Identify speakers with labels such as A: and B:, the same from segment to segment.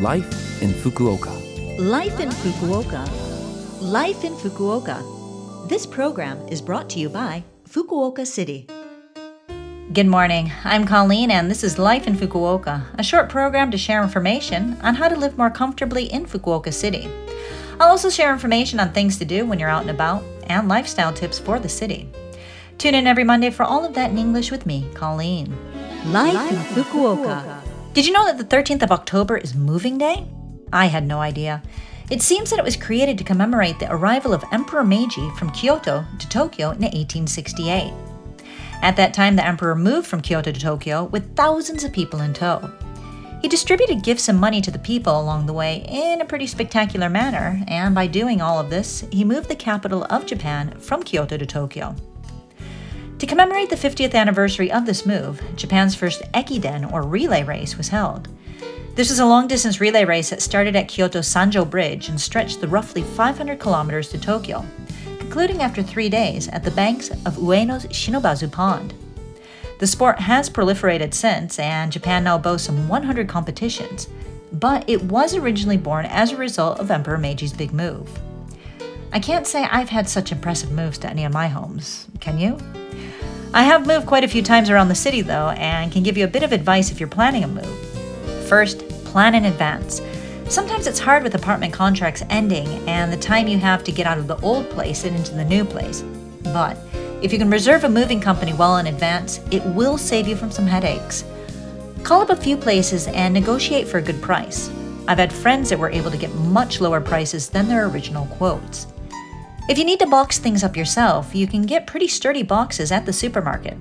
A: Life in Fukuoka.
B: Life in Fukuoka. Life in Fukuoka. This program is brought to you by Fukuoka City. Good morning. I'm Colleen, and this is Life in Fukuoka, a short program to share information on how to live more comfortably in Fukuoka City. I'll also share information on things to do when you're out and about and lifestyle tips for the city. Tune in every Monday for all of that in English with me, Colleen. Life in Fukuoka. Did you know that the 13th of October is Moving Day? I had no idea. It seems that it was created to commemorate the arrival of Emperor Meiji from Kyoto to Tokyo in 1868. At that time, the emperor moved from Kyoto to Tokyo with thousands of people in tow. He distributed gifts and money to the people along the way in a pretty spectacular manner, and by doing all of this, he moved the capital of Japan from Kyoto to Tokyo. To commemorate the 50th anniversary of this move, Japan's first Ekiden or relay race was held. This was a long distance relay race that started at Kyoto's Sanjo Bridge and stretched the roughly 500 kilometers to Tokyo, concluding after three days at the banks of Ueno's Shinobazu Pond. The sport has proliferated since, and Japan now boasts some 100 competitions, but it was originally born as a result of Emperor Meiji's big move. I can't say I've had such impressive moves to any of my homes, can you? I have moved quite a few times around the city though, and can give you a bit of advice if you're planning a move. First, plan in advance. Sometimes it's hard with apartment contracts ending and the time you have to get out of the old place and into the new place. But if you can reserve a moving company well in advance, it will save you from some headaches. Call up a few places and negotiate for a good price. I've had friends that were able to get much lower prices than their original quotes. If you need to box things up yourself, you can get pretty sturdy boxes at the supermarket.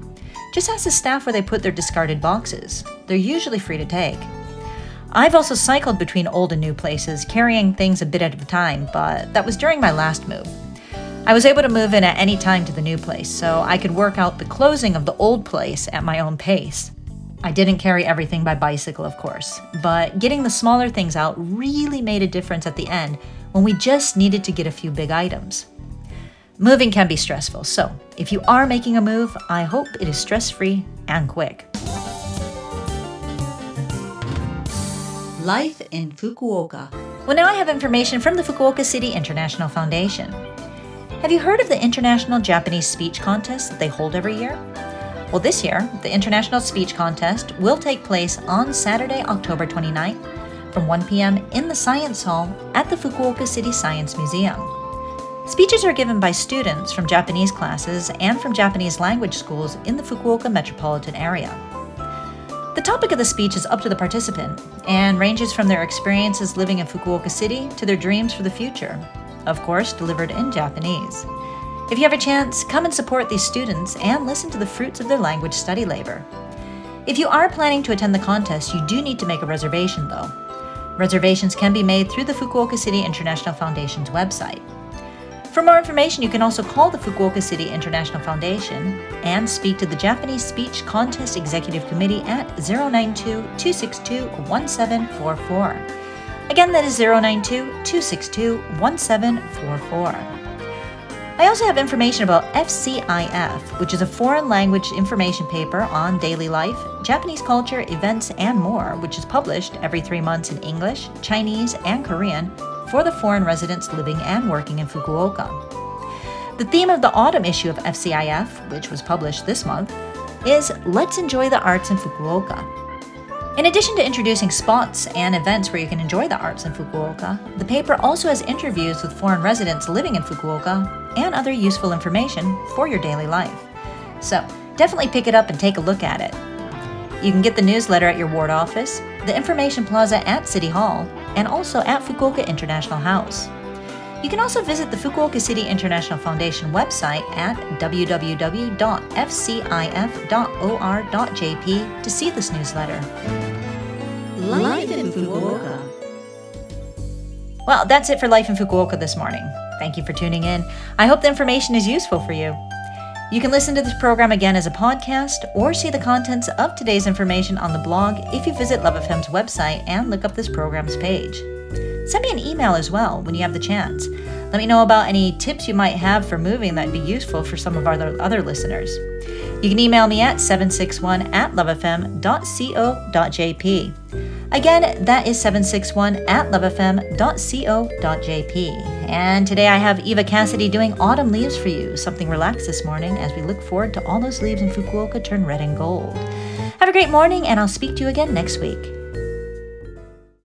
B: Just ask the staff where they put their discarded boxes. They're usually free to take. I've also cycled between old and new places, carrying things a bit at a time, but that was during my last move. I was able to move in at any time to the new place, so I could work out the closing of the old place at my own pace. I didn't carry everything by bicycle, of course, but getting the smaller things out really made a difference at the end when we just needed to get a few big items. Moving can be stressful, so if you are making a move, I hope it is stress free and quick. Life in Fukuoka. Well, now I have information from the Fukuoka City International Foundation. Have you heard of the International Japanese Speech Contest that they hold every year? Well, this year, the International Speech Contest will take place on Saturday, October 29th from 1 p.m. in the Science Hall at the Fukuoka City Science Museum. Speeches are given by students from Japanese classes and from Japanese language schools in the Fukuoka metropolitan area. The topic of the speech is up to the participant and ranges from their experiences living in Fukuoka City to their dreams for the future, of course, delivered in Japanese. If you have a chance, come and support these students and listen to the fruits of their language study labor. If you are planning to attend the contest, you do need to make a reservation though. Reservations can be made through the Fukuoka City International Foundation's website. For more information, you can also call the Fukuoka City International Foundation and speak to the Japanese Speech Contest Executive Committee at 092 262 1744. Again, that is 092 262 1744. I also have information about FCIF, which is a foreign language information paper on daily life, Japanese culture, events, and more, which is published every three months in English, Chinese, and Korean for the foreign residents living and working in Fukuoka. The theme of the autumn issue of FCIF, which was published this month, is Let's Enjoy the Arts in Fukuoka. In addition to introducing spots and events where you can enjoy the arts in Fukuoka, the paper also has interviews with foreign residents living in Fukuoka and other useful information for your daily life. So, definitely pick it up and take a look at it. You can get the newsletter at your ward office, the information plaza at City Hall, and also at Fukuoka International House. You can also visit the Fukuoka City International Foundation website at www.fcif.or.jp to see this newsletter. Life in Fukuoka. Well, that's it for Life in Fukuoka this morning. Thank you for tuning in. I hope the information is useful for you. You can listen to this program again as a podcast or see the contents of today's information on the blog if you visit Love of FM's website and look up this program's page. Send me an email as well when you have the chance. Let me know about any tips you might have for moving that'd be useful for some of our other listeners. You can email me at 761 at lovefm.co.jp. Again, that is 761 at lovefm.co.jp. And today I have Eva Cassidy doing Autumn Leaves for you, something relaxed this morning as we look forward to all those leaves in Fukuoka turn red and gold. Have a great morning, and I'll speak to you again next week.